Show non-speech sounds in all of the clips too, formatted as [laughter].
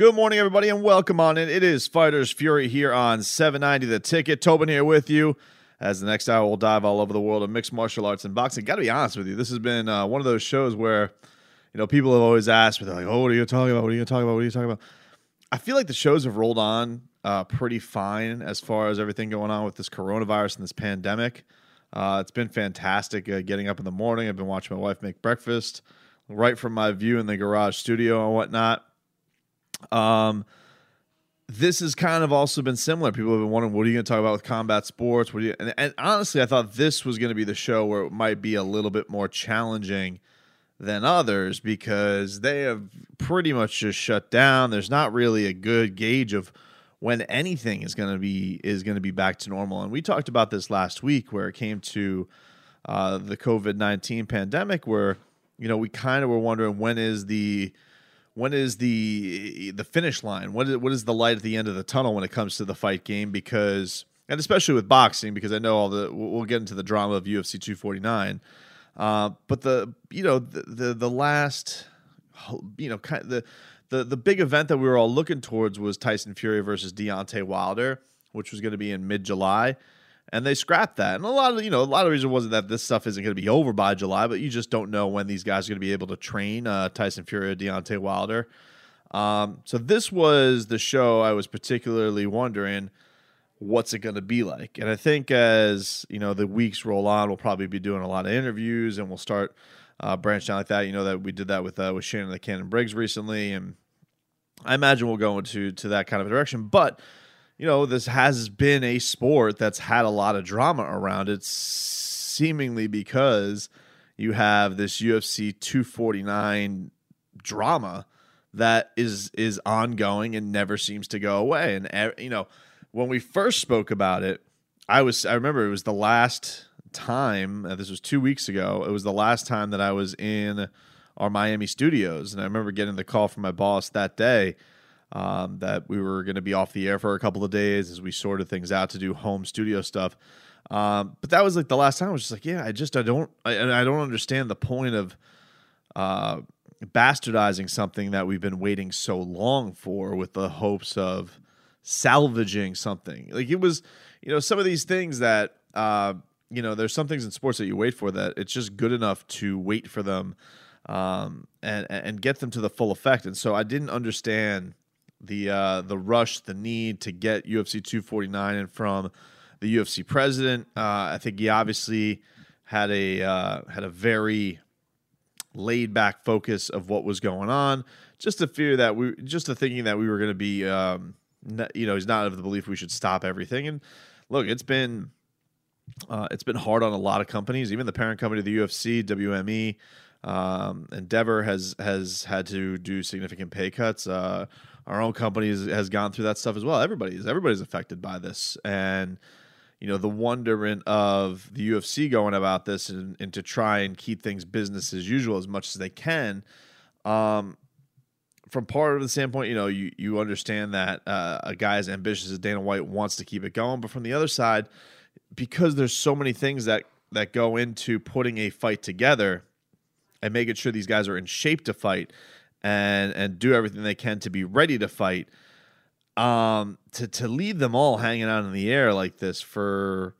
Good morning, everybody, and welcome on in. It is Fighters Fury here on 790 The Ticket. Tobin here with you. As the next hour, we'll dive all over the world of mixed martial arts and boxing. Got to be honest with you, this has been uh, one of those shows where, you know, people have always asked me, they're like, "Oh, what are you talking about? What are you talking about? What are you talking about?" I feel like the shows have rolled on uh, pretty fine as far as everything going on with this coronavirus and this pandemic. Uh, it's been fantastic uh, getting up in the morning. I've been watching my wife make breakfast right from my view in the garage studio and whatnot. Um, this has kind of also been similar. People have been wondering, what are you going to talk about with combat sports? What do you? And, and honestly, I thought this was going to be the show where it might be a little bit more challenging than others because they have pretty much just shut down. There's not really a good gauge of when anything is going to be is going to be back to normal. And we talked about this last week where it came to uh, the COVID nineteen pandemic, where you know we kind of were wondering when is the when is the the finish line? What is what is the light at the end of the tunnel when it comes to the fight game? Because and especially with boxing, because I know all the we'll get into the drama of UFC 249. Uh, but the you know the, the the last you know kind of the the the big event that we were all looking towards was Tyson Fury versus Deontay Wilder, which was going to be in mid July and they scrapped that. And a lot of you know a lot of reason wasn't that this stuff isn't going to be over by July, but you just don't know when these guys are going to be able to train uh, Tyson Fury Deontay Wilder. Um, so this was the show I was particularly wondering what's it going to be like. And I think as you know the weeks roll on, we'll probably be doing a lot of interviews, and we'll start uh, branching out like that. You know that we did that with uh, with Shannon the Cannon Briggs recently, and I imagine we'll go into to that kind of direction, but you know, this has been a sport that's had a lot of drama around it, seemingly because you have this UFC 249 drama that is is ongoing and never seems to go away. And you know, when we first spoke about it, I was I remember it was the last time. Uh, this was two weeks ago. It was the last time that I was in our Miami studios, and I remember getting the call from my boss that day um, that we were going to be off the air for a couple of days as we sorted things out to do home studio stuff. Um, but that was like the last time I was just like, yeah, I just I don't I, I don't understand the point of uh, bastardizing something that we've been waiting so long for with the hopes of salvaging something. Like it was, you know, some of these things that uh, you know, there's some things in sports that you wait for that it's just good enough to wait for them um, and and get them to the full effect. And so I didn't understand the uh, the rush, the need to get UFC 249 and from the UFC president. Uh, I think he obviously had a uh, had a very laid back focus of what was going on. Just the fear that we, just the thinking that we were going to be, um, you know, he's not of the belief we should stop everything. And look, it's been uh, it's been hard on a lot of companies, even the parent company of the UFC, WME. Um, Endeavor has has had to do significant pay cuts. Uh, our own company has, gone through that stuff as well. Everybody's everybody's affected by this, and you know the wonderment of the UFC going about this and, and to try and keep things business as usual as much as they can. Um, from part of the standpoint, you know, you you understand that uh, a guy as ambitious as Dana White wants to keep it going, but from the other side, because there's so many things that that go into putting a fight together and making sure these guys are in shape to fight and and do everything they can to be ready to fight. Um, to to leave them all hanging out in the air like this for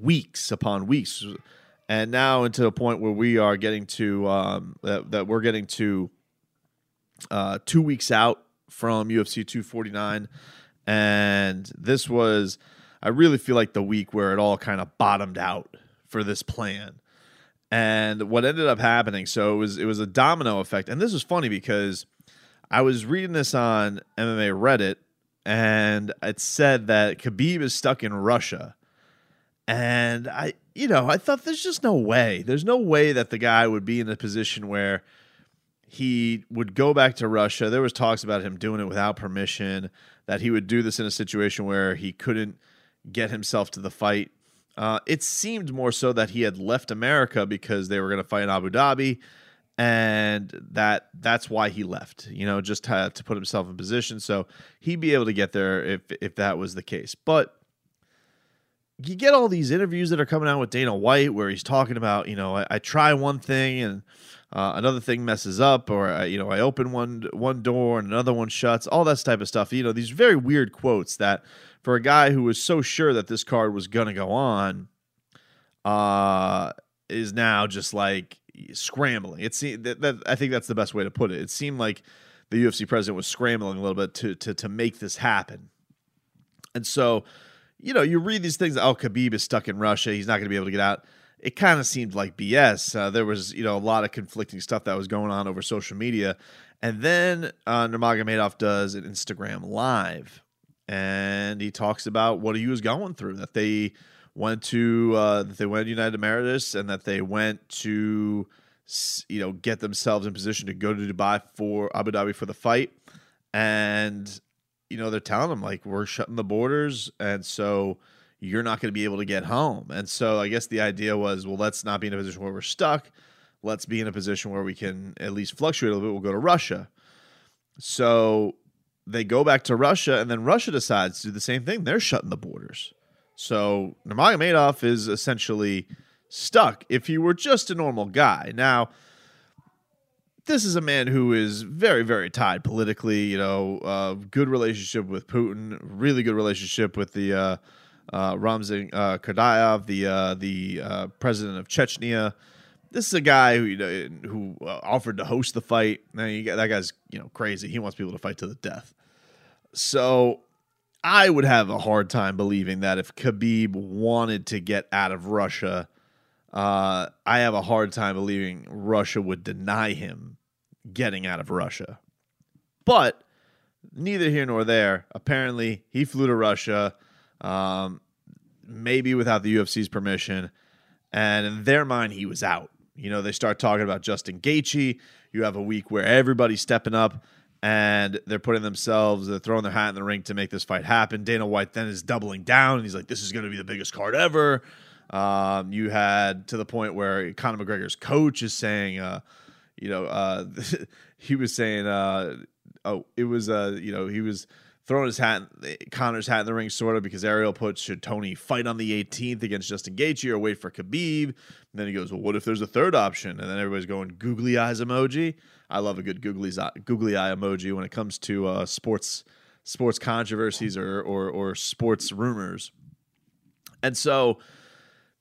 weeks upon weeks, and now into a point where we are getting to um, that that we're getting to uh, two weeks out from UFC 249. And this was, I really feel like the week where it all kind of bottomed out for this plan. And what ended up happening, so it was it was a domino effect. And this was funny because I was reading this on MMA Reddit, and it said that Khabib is stuck in Russia. And I, you know, I thought there's just no way. There's no way that the guy would be in a position where he would go back to Russia. There was talks about him doing it without permission, that he would do this in a situation where he couldn't get himself to the fight uh, it seemed more so that he had left America because they were going to fight in Abu Dhabi, and that that's why he left. You know, just to, to put himself in position so he'd be able to get there if if that was the case. But you get all these interviews that are coming out with Dana White where he's talking about, you know, I, I try one thing and uh, another thing messes up, or I, you know, I open one one door and another one shuts. All that type of stuff. You know, these very weird quotes that for a guy who was so sure that this card was going to go on, uh, is now just like scrambling. It seemed that, that, I think that's the best way to put it. It seemed like the UFC president was scrambling a little bit to to to make this happen, and so you know you read these things. Oh, Khabib is stuck in Russia. He's not going to be able to get out. It kind of seemed like BS. Uh, there was you know a lot of conflicting stuff that was going on over social media, and then uh, Nurmagomedov does an Instagram live and he talks about what he was going through. That they went to uh, that they went to United Emirates and that they went to you know get themselves in position to go to Dubai for Abu Dhabi for the fight, and you know they're telling them like we're shutting the borders, and so you're not going to be able to get home. And so I guess the idea was, well, let's not be in a position where we're stuck. Let's be in a position where we can at least fluctuate a little bit. We'll go to Russia. So they go back to Russia, and then Russia decides to do the same thing. They're shutting the borders. So Nurmagomedov is essentially stuck if he were just a normal guy. Now, this is a man who is very, very tied politically. You know, uh, good relationship with Putin, really good relationship with the uh, uh, Ramzan uh, Kadyrov, the uh, the uh, president of Chechnya this is a guy who you know, who uh, offered to host the fight. Now you got that guy's you know crazy. He wants people to fight to the death. So I would have a hard time believing that if Khabib wanted to get out of Russia, uh, I have a hard time believing Russia would deny him getting out of Russia. But neither here nor there. Apparently, he flew to Russia, um, maybe without the UFC's permission, and in their mind, he was out. You know, they start talking about Justin Gaethje. You have a week where everybody's stepping up and they're putting themselves, they're throwing their hat in the ring to make this fight happen. Dana White then is doubling down, and he's like, "This is going to be the biggest card ever." Um, you had to the point where Conor McGregor's coach is saying, uh, you know, uh, [laughs] he was saying, uh, oh, it was, uh, you know, he was throwing his hat, Conor's hat in the ring, sort of, because Ariel puts, should Tony fight on the 18th against Justin Gaethje or wait for Khabib? And then he goes, well, what if there's a third option? And then everybody's going googly eyes emoji. I love a good googly googly eye emoji when it comes to uh, sports sports controversies or, or or sports rumors. And so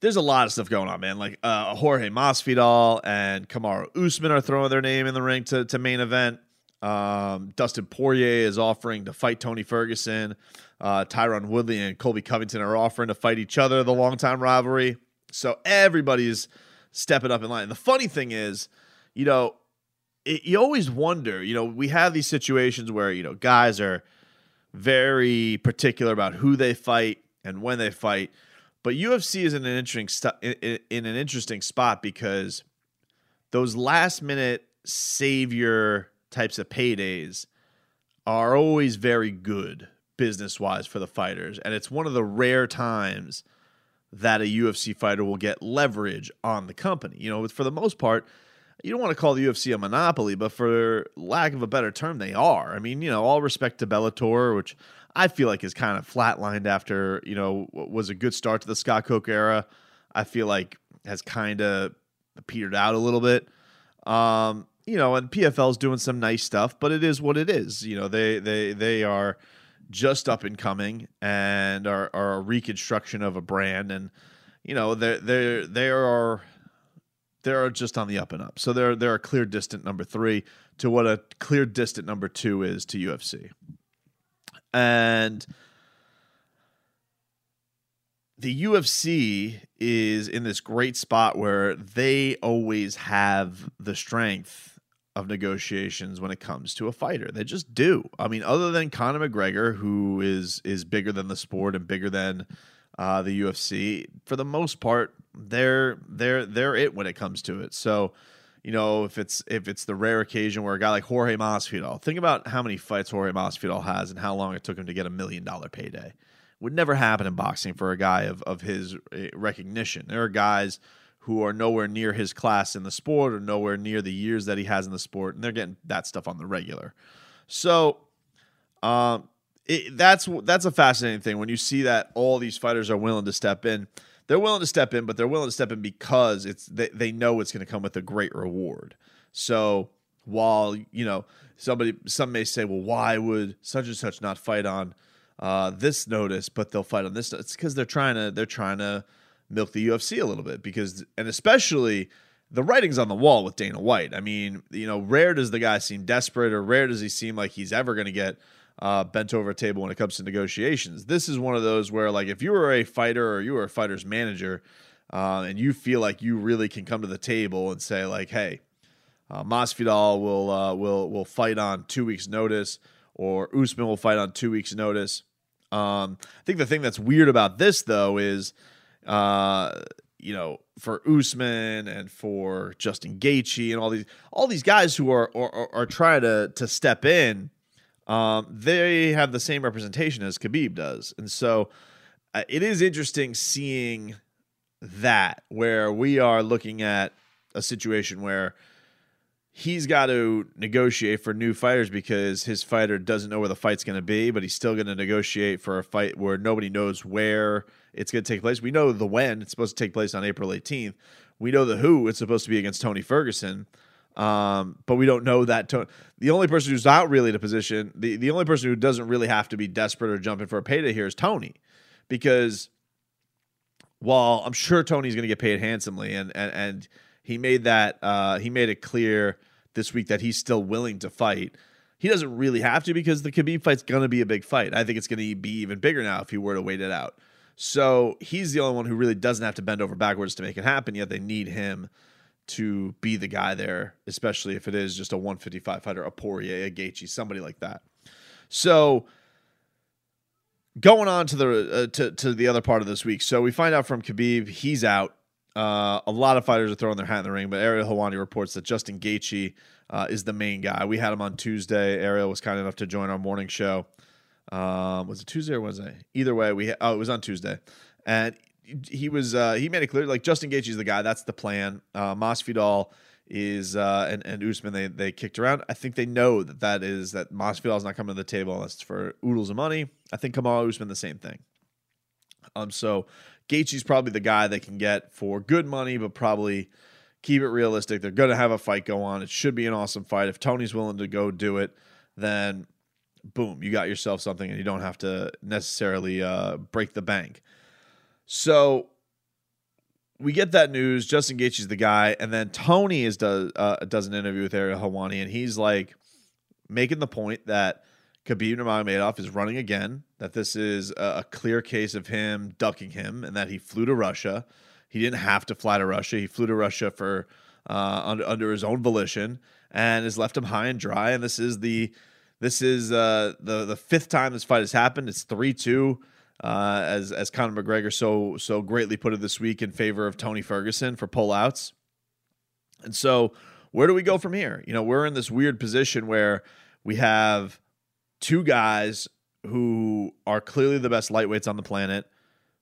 there's a lot of stuff going on, man. Like uh, Jorge Masvidal and Kamaru Usman are throwing their name in the ring to, to main event. Um, Dustin Poirier is offering to fight Tony Ferguson. Uh, Tyron Woodley and Colby Covington are offering to fight each other, the longtime rivalry. So everybody's stepping up in line. And The funny thing is, you know, it, you always wonder, you know, we have these situations where, you know, guys are very particular about who they fight and when they fight. But UFC is in an interesting st- in, in an interesting spot because those last minute savior types of paydays are always very good business wise for the fighters. And it's one of the rare times that a UFC fighter will get leverage on the company. You know, for the most part, you don't want to call the UFC a monopoly, but for lack of a better term, they are. I mean, you know, all respect to Bellator, which I feel like is kind of flatlined after, you know, was a good start to the Scott Coker era. I feel like has kind of petered out a little bit. Um, you know, and PFL's doing some nice stuff, but it is what it is. You know, they they they are just up and coming and are, are a reconstruction of a brand, and you know, they they they are they're just on the up and up. So they're they're a clear distant number three to what a clear distant number two is to UFC. And the UFC is in this great spot where they always have the strength of negotiations when it comes to a fighter. They just do. I mean, other than Conor McGregor, who is is bigger than the sport and bigger than uh, the UFC, for the most part, they're they're they're it when it comes to it. So, you know, if it's if it's the rare occasion where a guy like Jorge Masvidal, think about how many fights Jorge Masvidal has and how long it took him to get a million dollar payday. Would never happen in boxing for a guy of of his eh, recognition. There are guys who are nowhere near his class in the sport or nowhere near the years that he has in the sport, and they're getting that stuff on the regular. So, um, it, that's that's a fascinating thing when you see that all these fighters are willing to step in. They're willing to step in, but they're willing to step in because it's they, they know it's going to come with a great reward. So while you know somebody some may say, well, why would such and such not fight on uh, this notice, but they'll fight on this? It's because they're trying to they're trying to milk the UFC a little bit because and especially the writing's on the wall with Dana White. I mean, you know, rare does the guy seem desperate or rare does he seem like he's ever going to get uh, bent over a table when it comes to negotiations. This is one of those where, like, if you were a fighter or you were a fighter's manager, uh, and you feel like you really can come to the table and say, like, hey, uh, Masvidal will uh, will will fight on two weeks' notice, or Usman will fight on two weeks' notice. Um, I think the thing that's weird about this, though, is uh, you know, for Usman and for Justin Gaethje and all these all these guys who are are, are trying to to step in um, they have the same representation as Khabib does. And so uh, it is interesting seeing that where we are looking at a situation where he's got to negotiate for new fighters because his fighter doesn't know where the fight's going to be, but he's still going to negotiate for a fight where nobody knows where it's going to take place. We know the when it's supposed to take place on April 18th. We know the who it's supposed to be against Tony Ferguson. Um, but we don't know that. The only person who's not really in a position, the, the only person who doesn't really have to be desperate or jumping for a payday here is Tony, because while I'm sure Tony's going to get paid handsomely, and and and he made that uh, he made it clear this week that he's still willing to fight. He doesn't really have to because the Khabib fight's going to be a big fight. I think it's going to be even bigger now if he were to wait it out. So he's the only one who really doesn't have to bend over backwards to make it happen. Yet they need him to be the guy there, especially if it is just a 155 fighter, a Poirier, a Gaethje, somebody like that. So going on to the uh, to to the other part of this week, so we find out from Khabib he's out. Uh, a lot of fighters are throwing their hat in the ring, but Ariel Helwani reports that Justin Gaethje uh, is the main guy. We had him on Tuesday. Ariel was kind enough to join our morning show. Um, was it Tuesday or Wednesday? Either way, we oh it was on Tuesday, and he was uh, he made it clear like Justin Gaethje is the guy. That's the plan. Uh, Masvidal is uh, and and Usman they they kicked around. I think they know that that is that Masvidal is not coming to the table unless for oodles of money. I think Kamaru Usman the same thing. Um, so Gaethje's probably the guy they can get for good money, but probably keep it realistic. They're going to have a fight go on. It should be an awesome fight. If Tony's willing to go do it, then boom, you got yourself something, and you don't have to necessarily uh, break the bank. So we get that news. Justin Gaethje's the guy, and then Tony is does uh, does an interview with Ariel Helwani, and he's like making the point that Khabib Nurmagomedov is running again. That this is a, a clear case of him ducking him, and that he flew to Russia. He didn't have to fly to Russia. He flew to Russia for uh, under, under his own volition, and has left him high and dry. And this is the this is uh, the the fifth time this fight has happened. It's three two uh, as as Conor McGregor so so greatly put it this week in favor of Tony Ferguson for pullouts. And so, where do we go from here? You know, we're in this weird position where we have two guys who are clearly the best lightweights on the planet.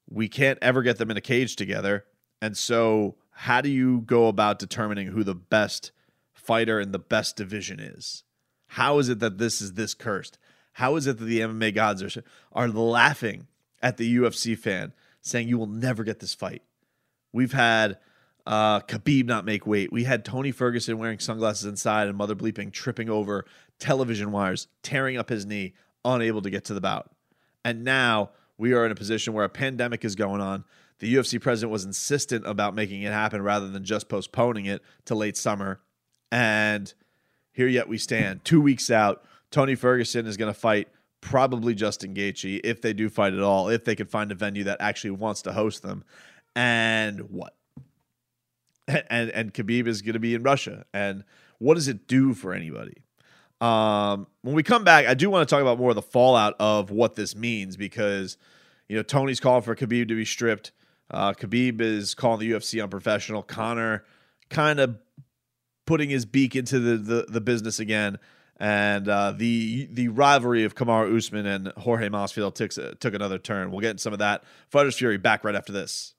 We can't ever get them in a cage together. And so, how do you go about determining who the best fighter in the best division is? How is it that this is this cursed? How is it that the MMA gods are are laughing at the UFC fan saying you will never get this fight. We've had uh, Khabib not make weight. We had Tony Ferguson wearing sunglasses inside and mother bleeping tripping over television wires, tearing up his knee, unable to get to the bout. And now we are in a position where a pandemic is going on. the UFC president was insistent about making it happen rather than just postponing it to late summer. And here yet we stand, two weeks out. Tony Ferguson is going to fight probably Justin Gaethje if they do fight at all, if they can find a venue that actually wants to host them. And what? And and Khabib is going to be in Russia. And what does it do for anybody? Um, when we come back, I do want to talk about more of the fallout of what this means because, you know, Tony's calling for Khabib to be stripped. Uh, Khabib is calling the UFC unprofessional. Conor kind of putting his beak into the, the, the business again. And uh, the the rivalry of Kamaru Usman and Jorge Masvidal took, took another turn. We'll get into some of that. Fighters Fury back right after this.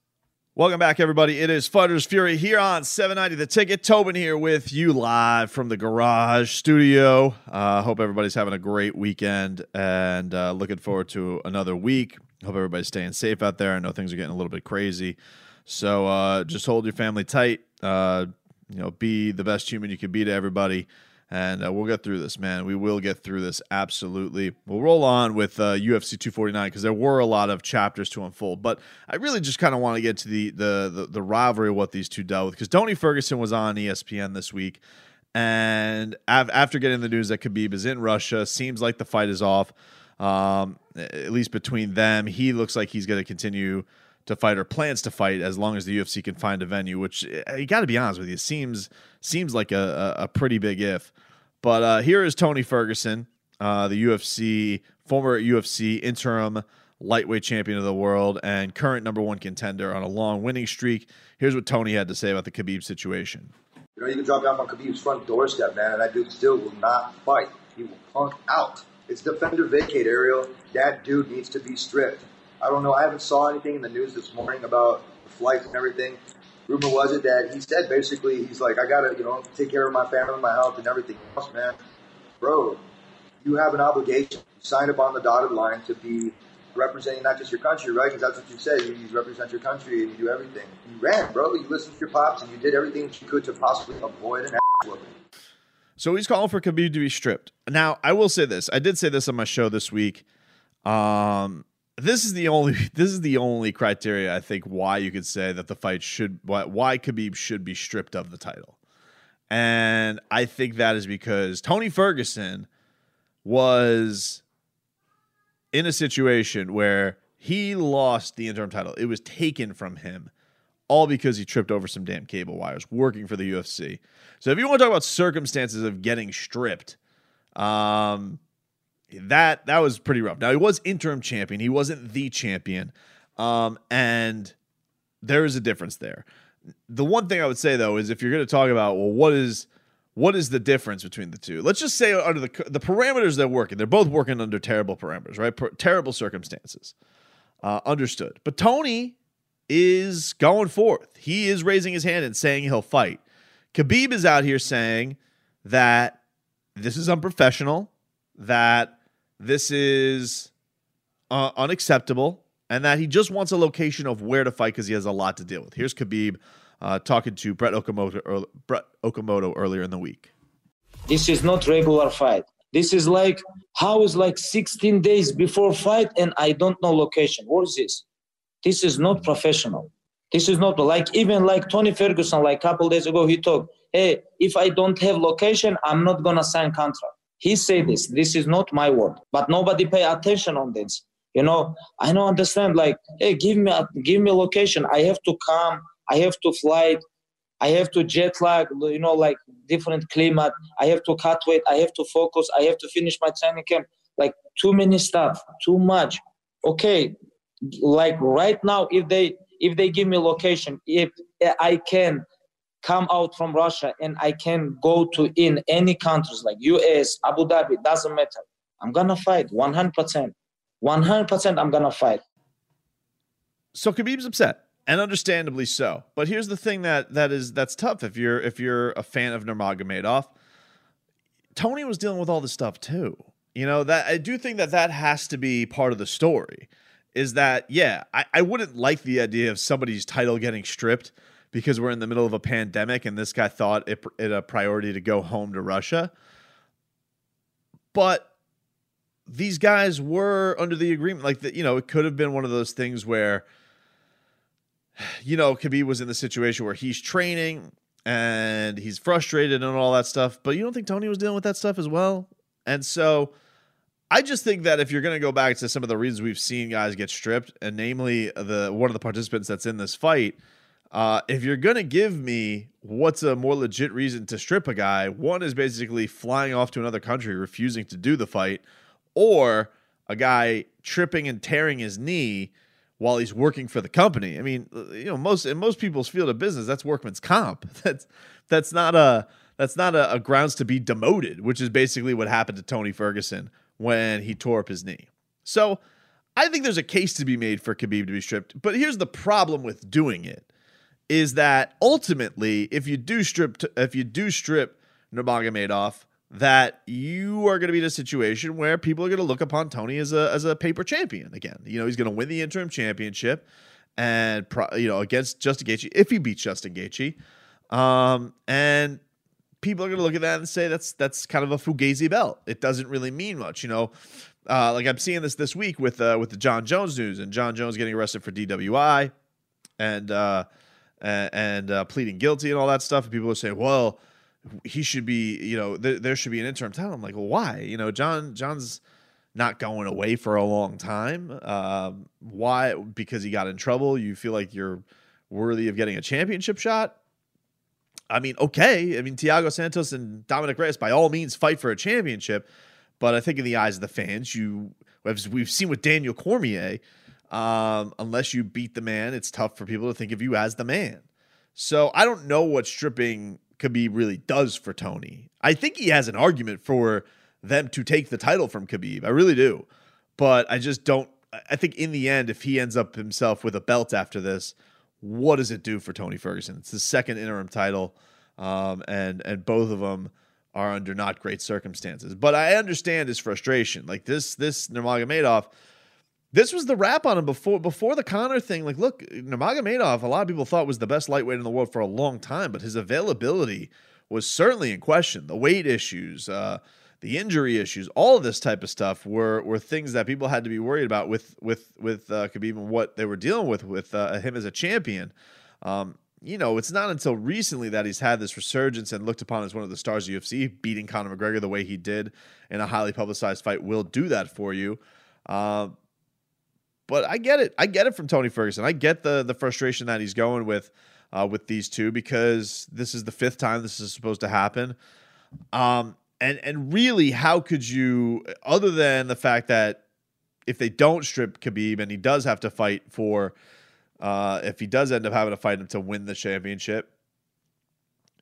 Welcome back, everybody. It is Fighters Fury here on 790 The Ticket. Tobin here with you live from the garage studio. Uh, hope everybody's having a great weekend and uh, looking forward to another week. Hope everybody's staying safe out there. I know things are getting a little bit crazy. So uh, just hold your family tight. Uh, you know, be the best human you can be to everybody and uh, we'll get through this, man. We will get through this absolutely. We'll roll on with uh, UFC 249 because there were a lot of chapters to unfold, but I really just kind of want to get to the, the the the rivalry of what these two dealt with because Tony Ferguson was on ESPN this week, and av- after getting the news that Khabib is in Russia, seems like the fight is off. Um, at least between them, he looks like he's going to continue to fight or plans to fight as long as the UFC can find a venue. Which eh, you got to be honest with you, seems seems like a, a, pretty big if. But uh, here is Tony Ferguson, uh, the UFC former UFC interim lightweight champion of the world and current number one contender on a long winning streak. Here's what Tony had to say about the Khabib situation. You know, you can drop down on Khabib's front doorstep, man, and that dude still will not fight. He will punk out. It's defender vacate, Ariel. That dude needs to be stripped. I don't know. I haven't saw anything in the news this morning about the flights and everything rumor was it that he said basically he's like I gotta you know take care of my family, my health, and everything else, man. Bro, you have an obligation. You sign up on the dotted line to be representing not just your country, right? Because that's what you said. You, you represent your country and you do everything. You ran, bro. You listened to your pops and you did everything you could to possibly avoid an ass whooping. So he's calling for Khabib to be stripped. Now, I will say this. I did say this on my show this week. Um, this is the only [laughs] this is the only criteria I think why you could say that the fight should why, why Khabib should be stripped of the title. And I think that is because Tony Ferguson was in a situation where he lost the interim title. It was taken from him all because he tripped over some damn cable wires working for the UFC. So if you want to talk about circumstances of getting stripped, um, that that was pretty rough. Now he was interim champion. He wasn't the champion. Um, and there is a difference there. The one thing I would say though is if you're going to talk about well, what is what is the difference between the two? Let's just say under the the parameters they're working, they're both working under terrible parameters, right? Per- terrible circumstances. Uh, understood. But Tony is going forth. He is raising his hand and saying he'll fight. Khabib is out here saying that this is unprofessional, that this is uh, unacceptable and that he just wants a location of where to fight because he has a lot to deal with. Here's Khabib uh, talking to Brett Okamoto, Brett Okamoto earlier in the week. This is not regular fight. This is like how is like 16 days before fight and I don't know location. What is this? This is not professional. This is not like even like Tony Ferguson like a couple days ago he talked, hey, if I don't have location, I'm not gonna sign contract. He said this. This is not my word. But nobody pay attention on this. You know, I don't understand. Like, hey, give me a, give me a location. I have to come. I have to fly. I have to jet lag. You know, like different climate. I have to cut weight. I have to focus. I have to finish my training camp. Like too many stuff. Too much. Okay, like right now, if they if they give me location, if eh, I can come out from Russia and I can go to in any countries like US, Abu Dhabi, doesn't matter. I'm gonna fight 100%. 100% I'm gonna fight. So Khabib's upset, and understandably so. But here's the thing that that is that's tough if you're if you're a fan of Nurmagomedov. Tony was dealing with all this stuff too. You know that I do think that that has to be part of the story. Is that yeah? I, I wouldn't like the idea of somebody's title getting stripped because we're in the middle of a pandemic and this guy thought it, it a priority to go home to Russia. But these guys were under the agreement, like you know, it could have been one of those things where you know, Khabib was in the situation where he's training and he's frustrated and all that stuff, but you don't think Tony was dealing with that stuff as well? And so I just think that if you're going to go back to some of the reasons we've seen guys get stripped, and namely the one of the participants that's in this fight, uh, if you're going to give me what's a more legit reason to strip a guy, one is basically flying off to another country, refusing to do the fight, or a guy tripping and tearing his knee while he's working for the company. I mean, you know, most in most people's field of business, that's workman's comp. [laughs] That's that's not a that's not a, a grounds to be demoted, which is basically what happened to Tony Ferguson when he tore up his knee. So I think there's a case to be made for Khabib to be stripped. But here's the problem with doing it is that ultimately, if you do strip, if you do strip Nurmagomedov, that you are going to be in a situation where people are going to look upon Tony as a as a paper champion again. You know, he's going to win the interim championship, and pro, you know against Justin Gaethje if he beats Justin Gaethje, um, and people are going to look at that and say that's that's kind of a fugazi belt. It doesn't really mean much, you know. Uh, like I'm seeing this this week with uh, with the Jon Jones news and Jon Jones getting arrested for DWI, and uh, and, uh, pleading guilty and all that stuff. And people are saying, well, he should be, you know, th- there should be an interim title. I'm like, well, why? You know, Jon Jones not going away for a long time. Um, why? Because he got in trouble. You feel like you're worthy of getting a championship shot. I mean, okay. I mean, Thiago Santos and Dominick Reyes, by all means, fight for a championship. But I think in the eyes of the fans, you as we've seen with Daniel Cormier, um, unless you beat the man, it's tough for people to think of you as the man. So I don't know what stripping Khabib really does for Tony. I think he has an argument for them to take the title from Khabib. I really do. But I just don't. I think in the end, if he ends up himself with a belt after this, what does it do for Tony Ferguson? It's the second interim title, um, and and both of them are under not great circumstances. But I understand his frustration. Like this, this Nurmagomedov this was the rap on him before before the Conor thing. Like, look, Nurmagomedov, a lot of people thought was the best lightweight in the world for a long time, but his availability was certainly in question. The weight issues, uh, the injury issues, all of this type of stuff were were things that people had to be worried about with with with uh, Khabib and what they were dealing with with uh, him as a champion. Um, you know, it's not until recently that he's had this resurgence and looked upon as one of the stars of UFC, beating Conor McGregor the way he did in a highly publicized fight will do that for you. Uh, but I get it. I get it from Tony Ferguson. I get the the frustration that he's going with uh, with these two because this is the fifth time this is supposed to happen. Um, and and really, how could you, other than the fact that if they don't strip Khabib and he does have to fight for, uh, if he does end up having to fight him to win the championship,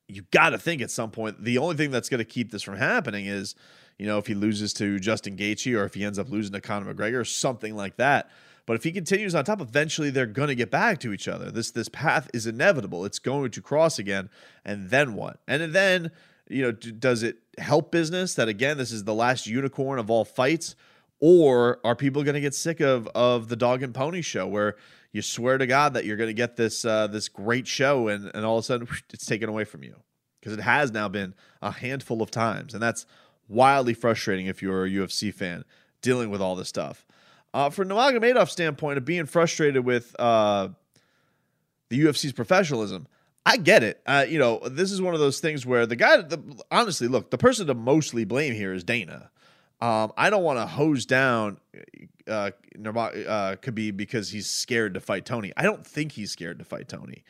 you got to think at some point the only thing that's going to keep this from happening is, you know, if he loses to Justin Gaethje or if he ends up losing to Conor McGregor or something like that. But if he continues on top, eventually they're going to get back to each other. This this path is inevitable. It's going to cross again, and then what? And then you know, does it help business that again this is the last unicorn of all fights, or are people going to get sick of of the dog and pony show where you swear to God that you're going to get this uh, this great show, and and all of a sudden it's taken away from you because it has now been a handful of times, and that's wildly frustrating if you're a UFC fan dealing with all this stuff. Uh, from Nurmagomedov's standpoint of being frustrated with uh, the UFC's professionalism, I get it. Uh, you know, this is one of those things where the guy, the, honestly, look, the person to mostly blame here is Dana. Um, I don't want to hose down uh, uh, Khabib because he's scared to fight Tony. I don't think he's scared to fight Tony,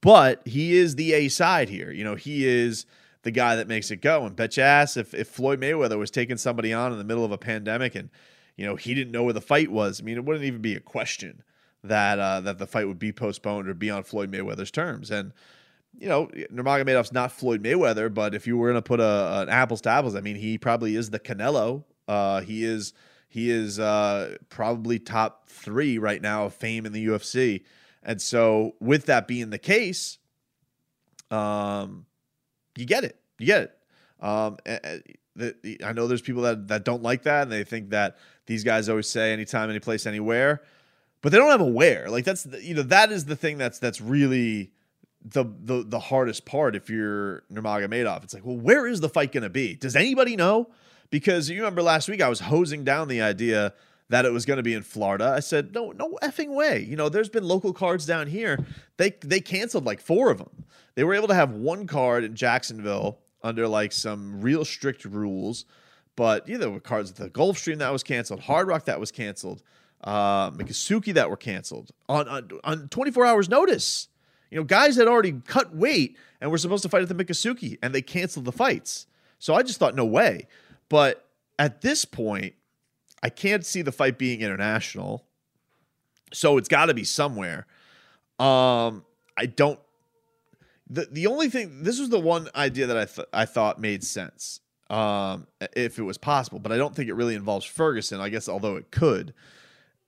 but he is the A side here. You know, he is the guy that makes it go. And bet you ass if, if Floyd Mayweather was taking somebody on in the middle of a pandemic and you know, he didn't know where the fight was. I mean, it wouldn't even be a question that uh, that the fight would be postponed or be on Floyd Mayweather's terms. And you know, Nurmagomedov's not Floyd Mayweather, but if you were going to put a, an apples to apples, I mean, he probably is the Canelo. Uh, he is he is uh, probably top three right now of fame in the UFC. And so, with that being the case, um, you get it. You get it. Um, the, I know there's people that, that don't like that and they think that these guys always say anytime, any place, anywhere, but they don't have a where. Like that's the, you know that is the thing that's that's really the the the hardest part if you're Nurmagomedov. It's like, well, where is the fight going to be? Does anybody know? Because you remember last week I was hosing down the idea that it was going to be in Florida. I said, no, no effing way. You know, there's been local cards down here. They they canceled like four of them. They were able to have one card in Jacksonville under like some real strict rules, but you know, there were cards at the Gulfstream that was canceled, Hard Rock that was canceled, uh, Miccosukee that were canceled on, on on 24 hours notice. You know, guys had already cut weight and were supposed to fight at the Miccosukee, and they canceled the fights. So I just thought, no way. But at this point, I can't see the fight being international. So it's got to be somewhere. Um, I don't. The the only thing this was the one idea that I th- I thought made sense. Um, if it was possible, but I don't think it really involves Ferguson. I guess although it could,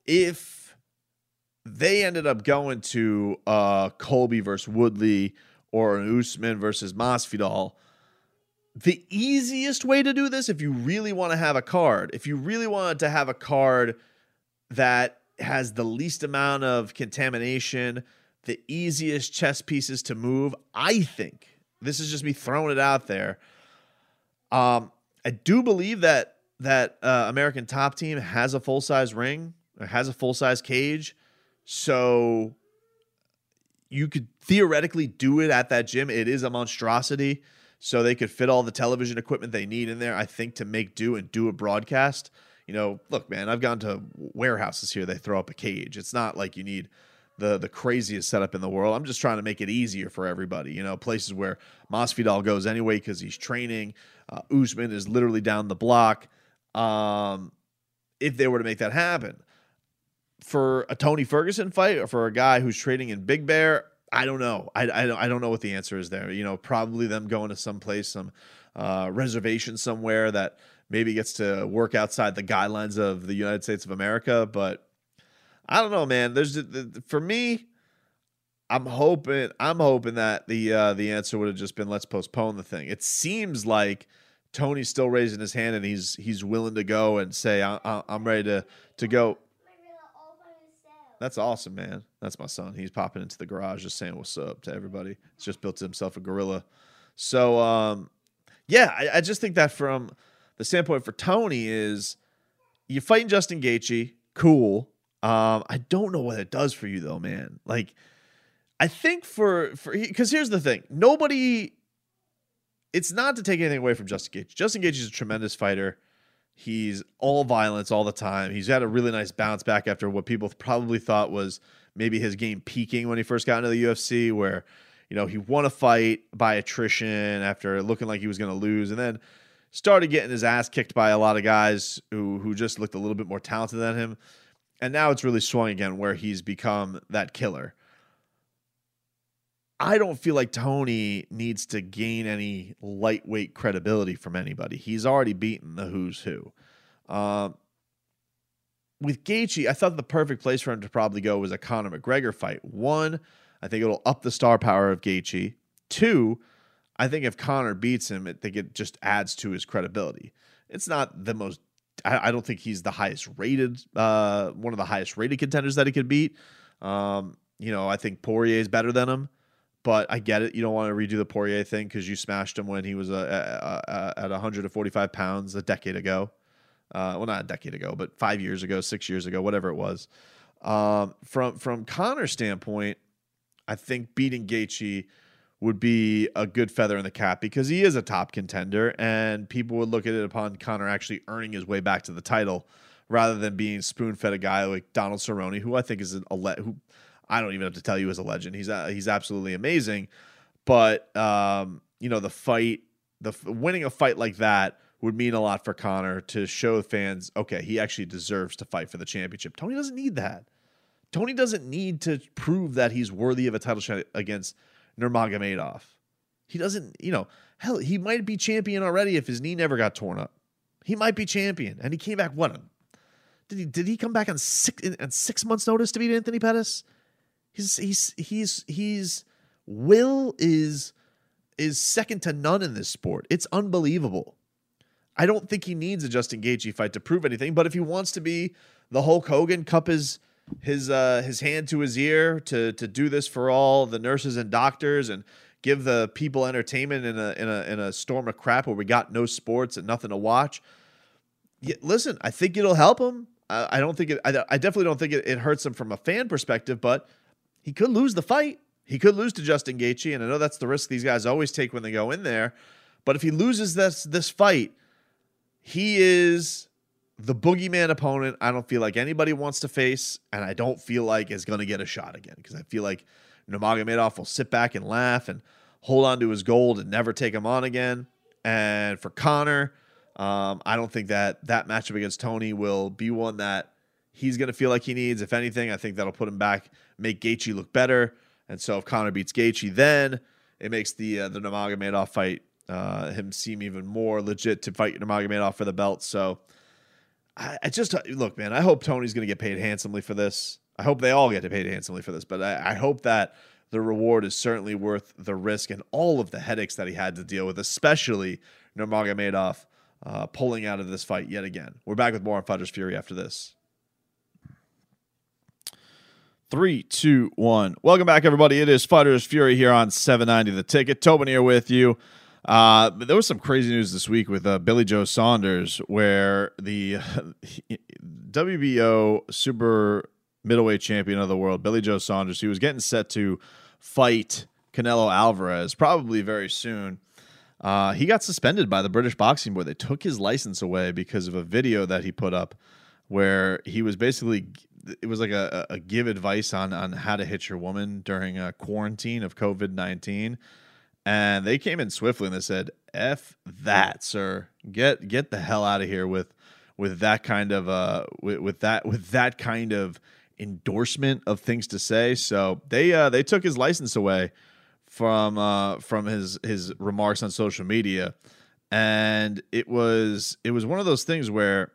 if they ended up going to uh Colby versus Woodley or an Usman versus Masvidal, the easiest way to do this, if you really want to have a card, if you really wanted to have a card that has the least amount of contamination, the easiest chess pieces to move, I think this is just me throwing it out there. Um, I do believe that that uh, American Top Team has a full size ring, has a full size cage, so you could theoretically do it at that gym. It is a monstrosity so they could fit all the television equipment they need in there, I think, to make do and do a broadcast. You know, look, man, I've gone to warehouses here, they throw up a cage. It's not like you need the the craziest setup in the world. I'm just trying to make it easier for everybody. You know, places where Masvidal goes anyway because he's training. Uh, Usman is literally down the block. Um, if they were to make that happen, for a Tony Ferguson fight or for a guy who's trading in Big Bear, I don't know. I, I, I don't know what the answer is there. You know, probably them going to some place, some uh, reservation somewhere that maybe gets to work outside the guidelines of the United States of America. But I don't know, man. There's for me. I'm hoping. I'm hoping that the uh, the answer would have just been let's postpone the thing. It seems like Tony's still raising his hand and he's he's willing to go and say I, am ready to to go. That's awesome, man. That's my son. He's popping into the garage just saying what's up to everybody. He's just built himself a gorilla. So um, yeah, I, I, just think that from the standpoint for Tony is you fighting Justin Gaethje, cool. Um, I don't know what it does for you though, man. Like, I think for for because here's the thing, nobody. It's not to take anything away from Justin Gaethje. Justin Gaethje is a tremendous fighter. He's all violence all the time. He's had a really nice bounce back after what people probably thought was maybe his game peaking when he first got into the UFC, where you know he won a fight by attrition after looking like he was going to lose, and then started getting his ass kicked by a lot of guys who who just looked a little bit more talented than him. And now it's really swung again, where he's become that killer. I don't feel like Tony needs to gain any lightweight credibility from anybody. He's already beaten the who's who. Um, with Gaethje, I thought the perfect place for him to probably go was a Conor McGregor fight. One, I think it'll up the star power of Gaethje. Two, I think if Conor beats him, I think it just adds to his credibility. It's not the most. I, I don't think he's the highest rated, uh, one of the highest rated contenders that he could beat. Um, you know, I think Poirier is better than him. But I get it. You don't want to redo the Poirier thing because you smashed him when he was at 145 pounds a decade ago. Uh, well, not a decade ago, but five years ago, six years ago, whatever it was. Um, from from Conor's standpoint, I think beating Gaethje would be a good feather in the cap because he is a top contender, and people would look at it upon Conor actually earning his way back to the title rather than being spoon fed a guy like Donald Cerrone, who I think is a le- who I don't even have to tell you as a legend. He's uh, he's absolutely amazing. But um, you know, the fight, the winning a fight like that would mean a lot for Conor to show fans, okay, he actually deserves to fight for the championship. Tony doesn't need that. Tony doesn't need to prove that he's worthy of a title shot against Nurmagomedov. He doesn't, you know, hell, he might be champion already if his knee never got torn up. He might be champion, and he came back. What did he? Did he come back on six on six months' notice to beat Anthony Pettis? He's he's he's he's will is is second to none in this sport. It's unbelievable. I don't think he needs a Justin Gaethje fight to prove anything, but if he wants to be the Hulk Hogan, cup his his uh, his hand to his ear to to do this for all the nurses and doctors and give the people entertainment in a in a in a storm of crap where we got no sports and nothing to watch. Yeah, listen, I think it'll help him. I, I don't think it. I, I, definitely don't think it, it hurts him from a fan perspective, but he could lose the fight. He could lose to Justin Gaethje, and I know that's the risk these guys always take when they go in there. But if he loses this this fight, he is the boogeyman opponent. I don't feel like anybody wants to face, and I don't feel like is going to get a shot again because I feel like Nurmagomedov will sit back and laugh and hold on to his gold and never take him on again. And for Conor, um, I don't think that that matchup against Tony will be one that he's going to feel like he needs. If anything, I think that'll put him back, make Gaethje look better. And so if Conor beats Gaethje, then it makes the uh, the Nurmagomedov fight uh, him seem even more legit to fight Nurmagomedov for the belt. So I, I just look, man. I hope Tony's going to get paid handsomely for this. I hope they all get paid handsomely for this, but I, I hope that the reward is certainly worth the risk and all of the headaches that he had to deal with, especially Nurmagomedov uh, pulling out of this fight yet again. We're back with more on Fighters Fury after this. Three, two, one. Welcome back, everybody. It is Fighters Fury here on 790 The Ticket. Tobin here with you. Uh, there was some crazy news this week with uh, Billy Joe Saunders, where the [laughs] WBO super middleweight champion of the world, Billy Joe Saunders, he was getting set to fight Canelo Alvarez probably very soon. Uh, he got suspended by the British Boxing Board. They took his license away because of a video that he put up where he was basically it was like a, a give advice on on how to hit your woman during a quarantine of COVID nineteen, and they came in swiftly and they said, "F that, sir, get get the hell out of here with with that kind of uh with, with that with that kind of endorsement of things to say." So they uh they took his license away from uh from his his remarks on social media, and it was it was one of those things where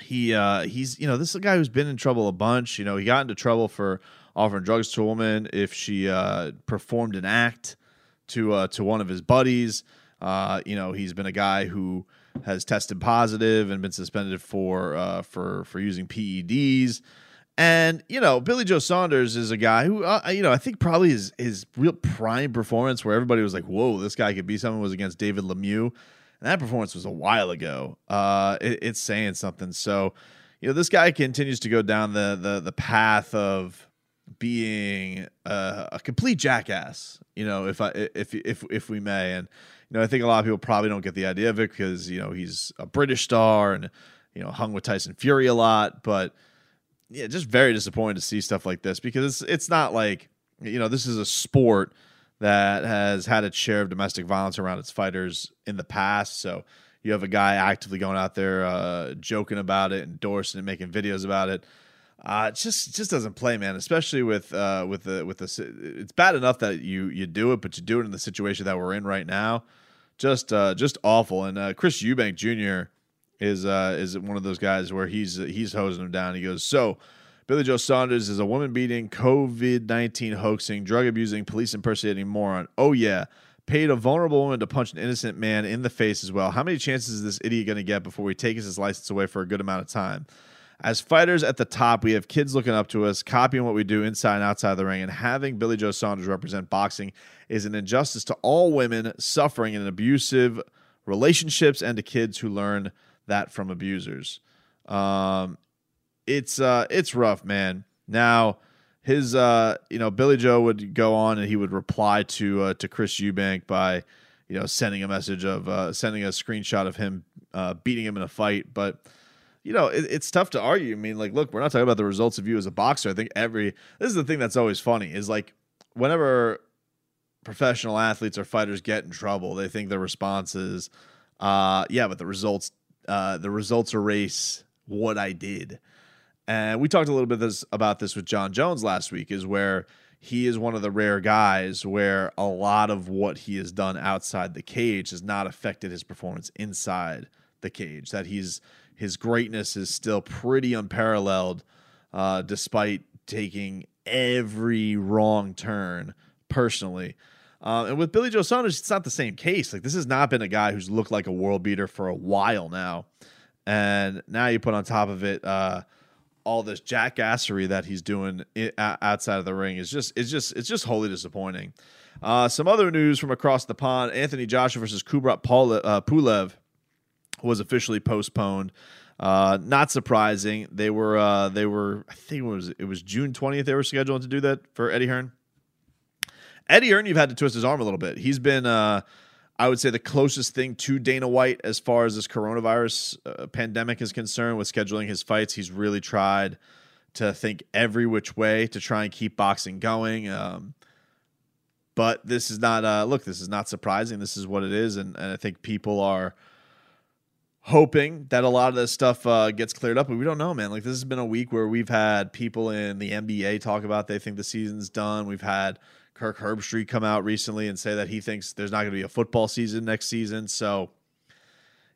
he uh he's you know this is a guy who's been in trouble a bunch. You know he got into trouble for offering drugs to a woman if she uh performed an act to uh to one of his buddies uh you know he's been a guy who has tested positive and been suspended for uh for for using PEDs and you know Billy Joe Saunders is a guy who uh, you know I think probably his his real prime performance where everybody was like whoa this guy could be someone was against David Lemieux and that performance was a while ago. Uh, it, it's saying something. So, you know, this guy continues to go down the the the path of being a, a complete jackass. You know, if I if if if we may, and you know, I think a lot of people probably don't get the idea of it because you know he's a British star and you know hung with Tyson Fury a lot, but yeah, just very disappointed to see stuff like this because it's it's not like you know this is a sport that has had its share of domestic violence around its fighters in the past. So you have a guy actively going out there uh, joking about it, endorsing it, making videos about it. Uh, it just just doesn't play, man. Especially with uh, with the with the it's bad enough that you you do it, but you do it in the situation that we're in right now. Just uh, just awful. And uh, Chris Eubank Jr. is uh, is one of those guys where he's he's hosing him down. He goes so Billy Joe Saunders is a woman beating, COVID 19 hoaxing, drug abusing, police impersonating moron. Oh, yeah. Paid a vulnerable woman to punch an innocent man in the face as well. How many chances is this idiot going to get before we take his license away for a good amount of time? As fighters at the top, we have kids looking up to us, copying what we do inside and outside the ring, and having Billy Joe Saunders represent boxing is an injustice to all women suffering in abusive relationships and to kids who learn that from abusers. Um, it's uh it's rough, man. Now his uh you know Billy Joe would go on and he would reply to uh, to Chris Eubank by you know sending a message of uh, sending a screenshot of him uh, beating him in a fight, but you know it, it's tough to argue. I mean, like, look, we're not talking about the results of you as a boxer. I think every this is the thing that's always funny is like whenever professional athletes or fighters get in trouble, they think the response is, uh, yeah, but the results uh, the results erase what I did. And we talked a little bit this, about this with Jon Jones last week, is where he is one of the rare guys where a lot of what he has done outside the cage has not affected his performance inside the cage. That he's his greatness is still pretty unparalleled, uh, despite taking every wrong turn personally. Uh, and with Billy Joe Saunders, it's not the same case. Like this has not been a guy who's looked like a world beater for a while now, and now you put on top of it. Uh, all this jackassery that he's doing outside of the ring is just it's just it's just wholly disappointing. Uh, some other news from across the pond: Anthony Joshua versus Kubrat uh, Pulev was officially postponed. Uh, not surprising. They were uh, they were I think it was it was June twentieth they were scheduled to do that for Eddie Hearn. Eddie Hearn, you've had to twist his arm a little bit. He's been uh, I would say the closest thing to Dana White as far as this coronavirus uh, pandemic is concerned with scheduling his fights. He's really tried to think every which way to try and keep boxing going. Um, but this is not uh, look. This is not surprising. This is what it is, and, and I think people are hoping that a lot of this stuff uh, gets cleared up. But we don't know, man. Like this has been a week where we've had people in the NBA talk about they think the season's done. We've had Kirk Herbstreit come out recently and say that he thinks there's not going to be a football season next season. So,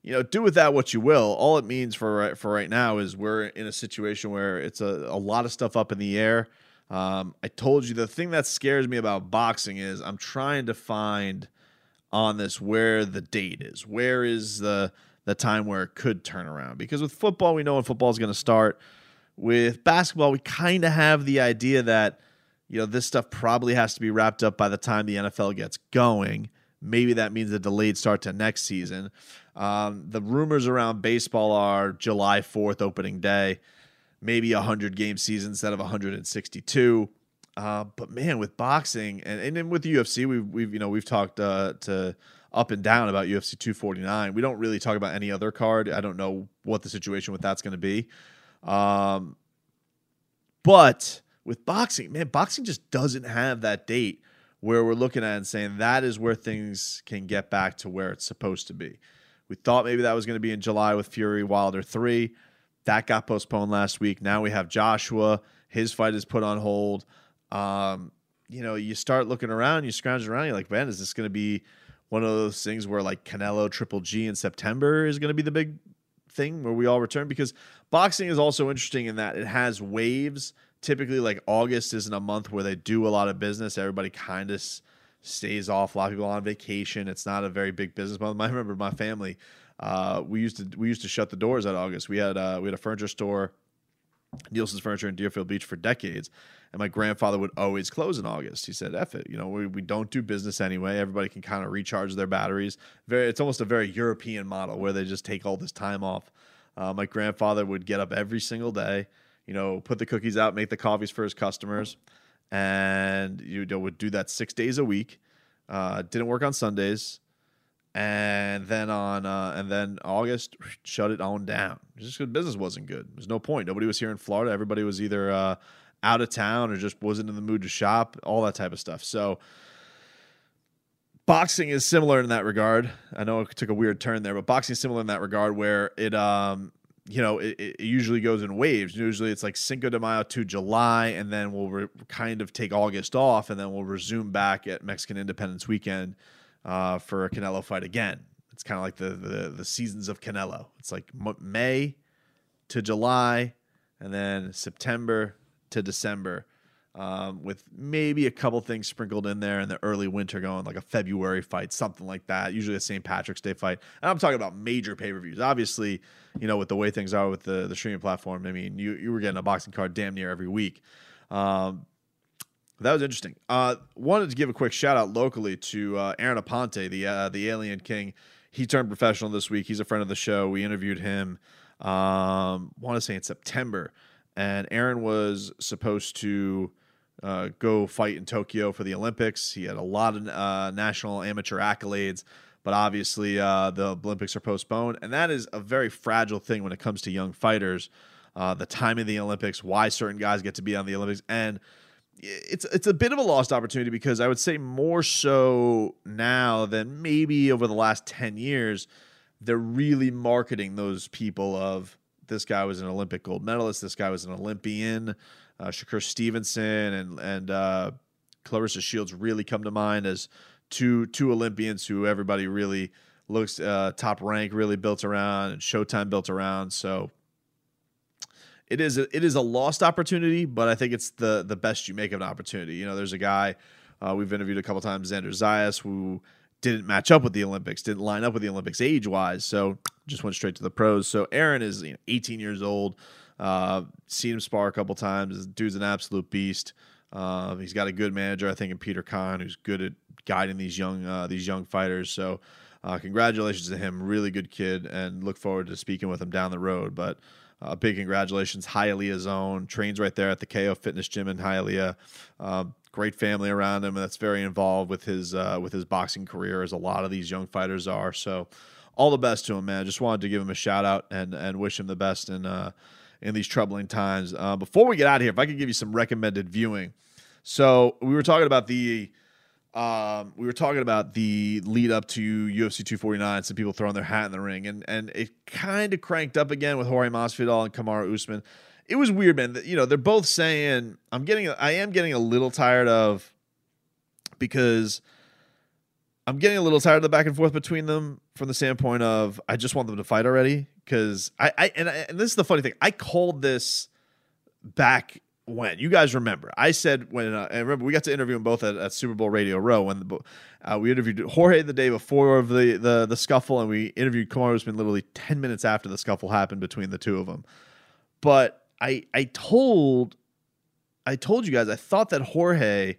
you know, do with that what you will. All it means for for right now is we're in a situation where it's a, a lot of stuff up in the air. Um, I told you the thing that scares me about boxing is I'm trying to find on this where the date is. Where is the the time where it could turn around? Because with football, we know when football is going to start. With basketball, we kind of have the idea that you know, this stuff probably has to be wrapped up by the time the NFL gets going. Maybe that means a delayed start to next season. Um, the rumors around baseball are July 4th, opening day, maybe a 100 game season instead of 162. Uh, but man, with boxing and, and then with UFC, we've, we've, you know, we've talked uh, to up and down about UFC 249. We don't really talk about any other card. I don't know what the situation with that's going to be. Um, but with boxing, man, boxing just doesn't have that date where we're looking at and saying that is where things can get back to where it's supposed to be. We thought maybe that was going to be in July with Fury Wilder 3. That got postponed last week. Now we have Joshua. His fight is put on hold. Um, you know, you start looking around, you scrounge around, you're like, man, is this going to be one of those things where like Canelo Triple G in September is going to be the big thing where we all return? Because boxing is also interesting in that it has waves typically like August isn't a month where they do a lot of business. Everybody kind of stays off. A lot of people on vacation. It's not a very big business month. [laughs] I remember my family. Uh, we used to we used to shut the doors at August. We had uh, we had a furniture store, Nielsen's Furniture in Deerfield Beach for decades, and my grandfather would always close in August. He said, "F it, you know, we, we don't do business anyway. Everybody can kind of recharge their batteries. Very, it's almost a very European model where they just take all this time off." Uh, my grandfather would get up every single day you know, put the cookies out, make the coffees for his customers, and you know, would do that six days a week. Uh, didn't work on Sundays, and then on uh, and then August shut it on down just because business wasn't good. There's no point. Nobody was here in Florida. Everybody was either uh, out of town or just wasn't in the mood to shop. All that type of stuff. So boxing is similar in that regard. I know it took a weird turn there, but boxing is similar in that regard where it um you know, it, it, usually goes in waves. Usually it's like Cinco de Mayo to July, and then we'll re- kind of take August off, and then we'll resume back at Mexican Independence Weekend uh, for a Canelo fight again. It's kind of like the, the, the seasons of Canelo. It's like May to July, and then September to December um, with maybe a couple things sprinkled in there in the early winter going, like a February fight, something like that. Usually a St. Patrick's Day fight. And I'm talking about major pay per views. Obviously, you know, with the way things are with the, the streaming platform, I mean, you, you were getting a boxing card damn near every week. Um, that was interesting. Uh, wanted to give a quick shout out locally to uh, Aaron Aponte, the uh, the Alien King. He turned professional this week. He's a friend of the show. We interviewed him. Um, want to say in September, and Aaron was supposed to uh, go fight in Tokyo for the Olympics. He had a lot of uh, national amateur accolades, but obviously uh, the Olympics are postponed, and that is a very fragile thing when it comes to young fighters. Uh, the time of the Olympics, why certain guys get to be on the Olympics, and it's it's a bit of a lost opportunity because I would say more so now than maybe over the last ten years. They're really marketing those people of this guy was an Olympic gold medalist, this guy was an Olympian uh, Shakur Stevenson and and uh, Claressa Shields really come to mind as two two Olympians who everybody really looks uh, top rank, really built around, and Showtime built around. So it is a, it is a lost opportunity, but I think it's the the best you make of an opportunity. You know, there's a guy uh, we've interviewed a couple times, Xander Zayas, who didn't match up with the Olympics, didn't line up with the Olympics age wise, so just went straight to the pros. So Aaron is you know, 18 years old. Uh, seen him spar a couple times. dude's an absolute beast. Uh, he's got a good manager, I think, in Peter Kahn, who's good at guiding these young uh, these young fighters. So uh, congratulations to him. Really good kid, and look forward to speaking with him down the road. But uh, big congratulations, Hialeah Zone trains right there at the KO Fitness Gym in Hialeah. Um, great family around him, and that's very involved with his uh, with his boxing career, as a lot of these young fighters are. So, all the best to him, man. Just wanted to give him a shout out and and wish him the best in uh, in these troubling times. Uh, before we get out of here, if I could give you some recommended viewing. So we were talking about the um, we were talking about the lead up to UFC 249, some people throwing their hat in the ring, and and it kind of cranked up again with Jorge Masvidal and Kamaru Usman. It was weird, man. You know, they're both saying I'm getting, I am getting a little tired of because I'm getting a little tired of the back and forth between them from the standpoint of I just want them to fight already because I, I and, I, and this is the funny thing I called this back when you guys remember i said when uh, i remember we got to interview them both at, at super bowl radio row when the, uh, we interviewed jorge the day before of the, the the scuffle and we interviewed kamaru usman literally 10 minutes after the scuffle happened between the two of them but i i told i told you guys i thought that jorge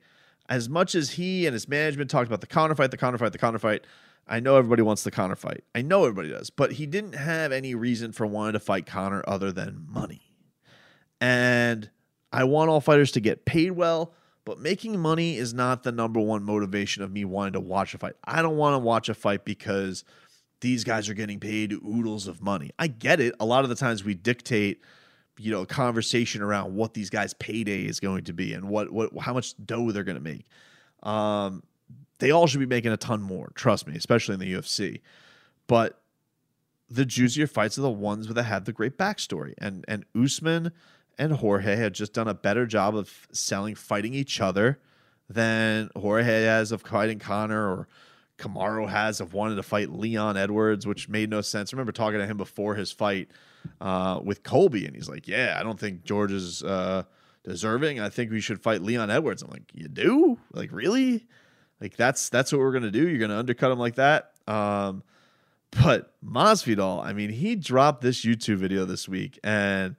as much as he and his management talked about the Conor fight the Conor fight the Conor fight I know everybody wants the Conor fight. I know everybody does, but he didn't have any reason for wanting to fight Conor other than money. And I want all fighters to get paid well, but making money is not the number one motivation of me wanting to watch a fight. I don't want to watch a fight because these guys are getting paid oodles of money. I get it. A lot of the times we dictate, you know, a conversation around what these guys' payday is going to be and what what how much dough they're going to make. Um, they all should be making a ton more. Trust me, especially in the UFC. But the juicier fights are the ones that have the great backstory. And and Usman and Jorge had just done a better job of selling fighting each other than Jorge has of fighting Conor or Kamaru has of wanting to fight Leon Edwards, which made no sense. I remember talking to him before his fight uh, with Colby, and he's like, "Yeah, I don't think George is uh, deserving. I think we should fight Leon Edwards." I'm like, "You do? Like, really? Like that's that's what we're gonna do? You're gonna undercut him like that?" Um, but Masvidal, I mean, he dropped this YouTube video this week, and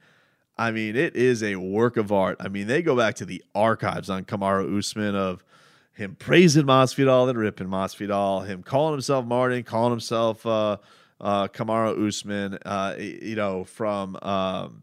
I mean, it is a work of art. I mean, they go back to the archives on Kamaru Usman of him praising Masvidal and ripping Masvidal, him calling himself Martin, calling himself uh, uh, Kamaru Usman. Uh, you know, from um,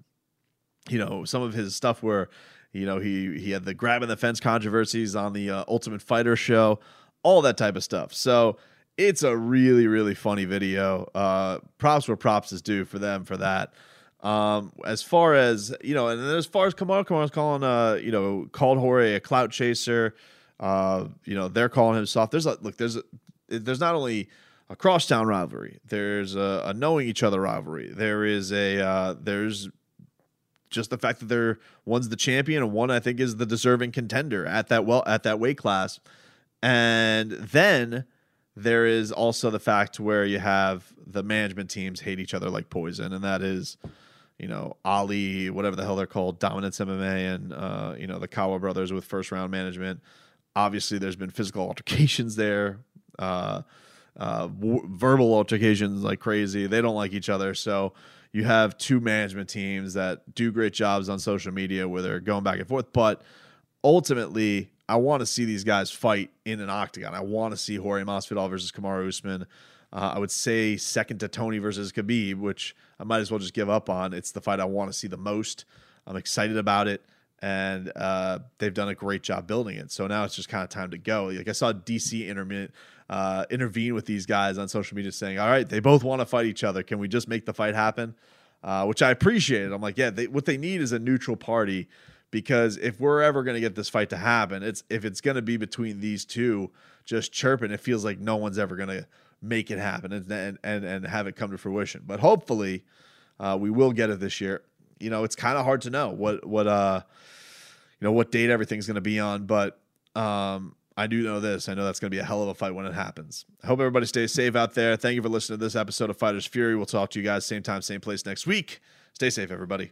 you know some of his stuff where you know he he had the grabbing the fence controversies on the uh, Ultimate Fighter show, all that type of stuff. So it's a really really funny video. Uh, props where props is due for them for that. Um, as far as you know, and as far as Kamar, Kamar's calling, uh, you know, called Jorge a clout chaser. Uh, you know, they're calling him soft. There's a look. There's a, there's not only a crosstown rivalry. There's a, a, knowing each other rivalry. There is a uh, there's just the fact that they're one's the champion and one I think is the deserving contender at that well at that weight class. And then there is also the fact where you have the management teams hate each other like poison, and that is you know, Ali, whatever the hell they're called, Dominance MMA, and uh, you know the Kawa brothers with first round management. Obviously, there's been physical altercations there, uh, uh, w- verbal altercations like crazy. They don't like each other, so you have two management teams that do great jobs on social media where they're going back and forth. But ultimately, I want to see these guys fight in an octagon. I want to see Jorge Masvidal versus Kamaru Usman. Uh, I would say second to Tony versus Khabib, which I might as well just give up on. It's the fight I want to see the most. I'm excited about it, and uh, they've done a great job building it. So now it's just kind of time to go. Like I saw DC intermittent uh, intervene with these guys on social media, saying, "All right, they both want to fight each other. Can we just make the fight happen?" Uh, which I appreciated. I'm like, yeah, they, what they need is a neutral party because if we're ever going to get this fight to happen, it's if it's going to be between these two just chirping, it feels like no one's ever going to make it happen and and and, have it come to fruition. But hopefully, uh, we will get it this year. You know, it's kind of hard to know what what uh you know what date everything's going to be on, but um I do know this. I know that's going to be a hell of a fight when it happens. I hope everybody stays safe out there. Thank you for listening to this episode of Fighters Fury. We'll talk to you guys same time, same place next week. Stay safe, everybody.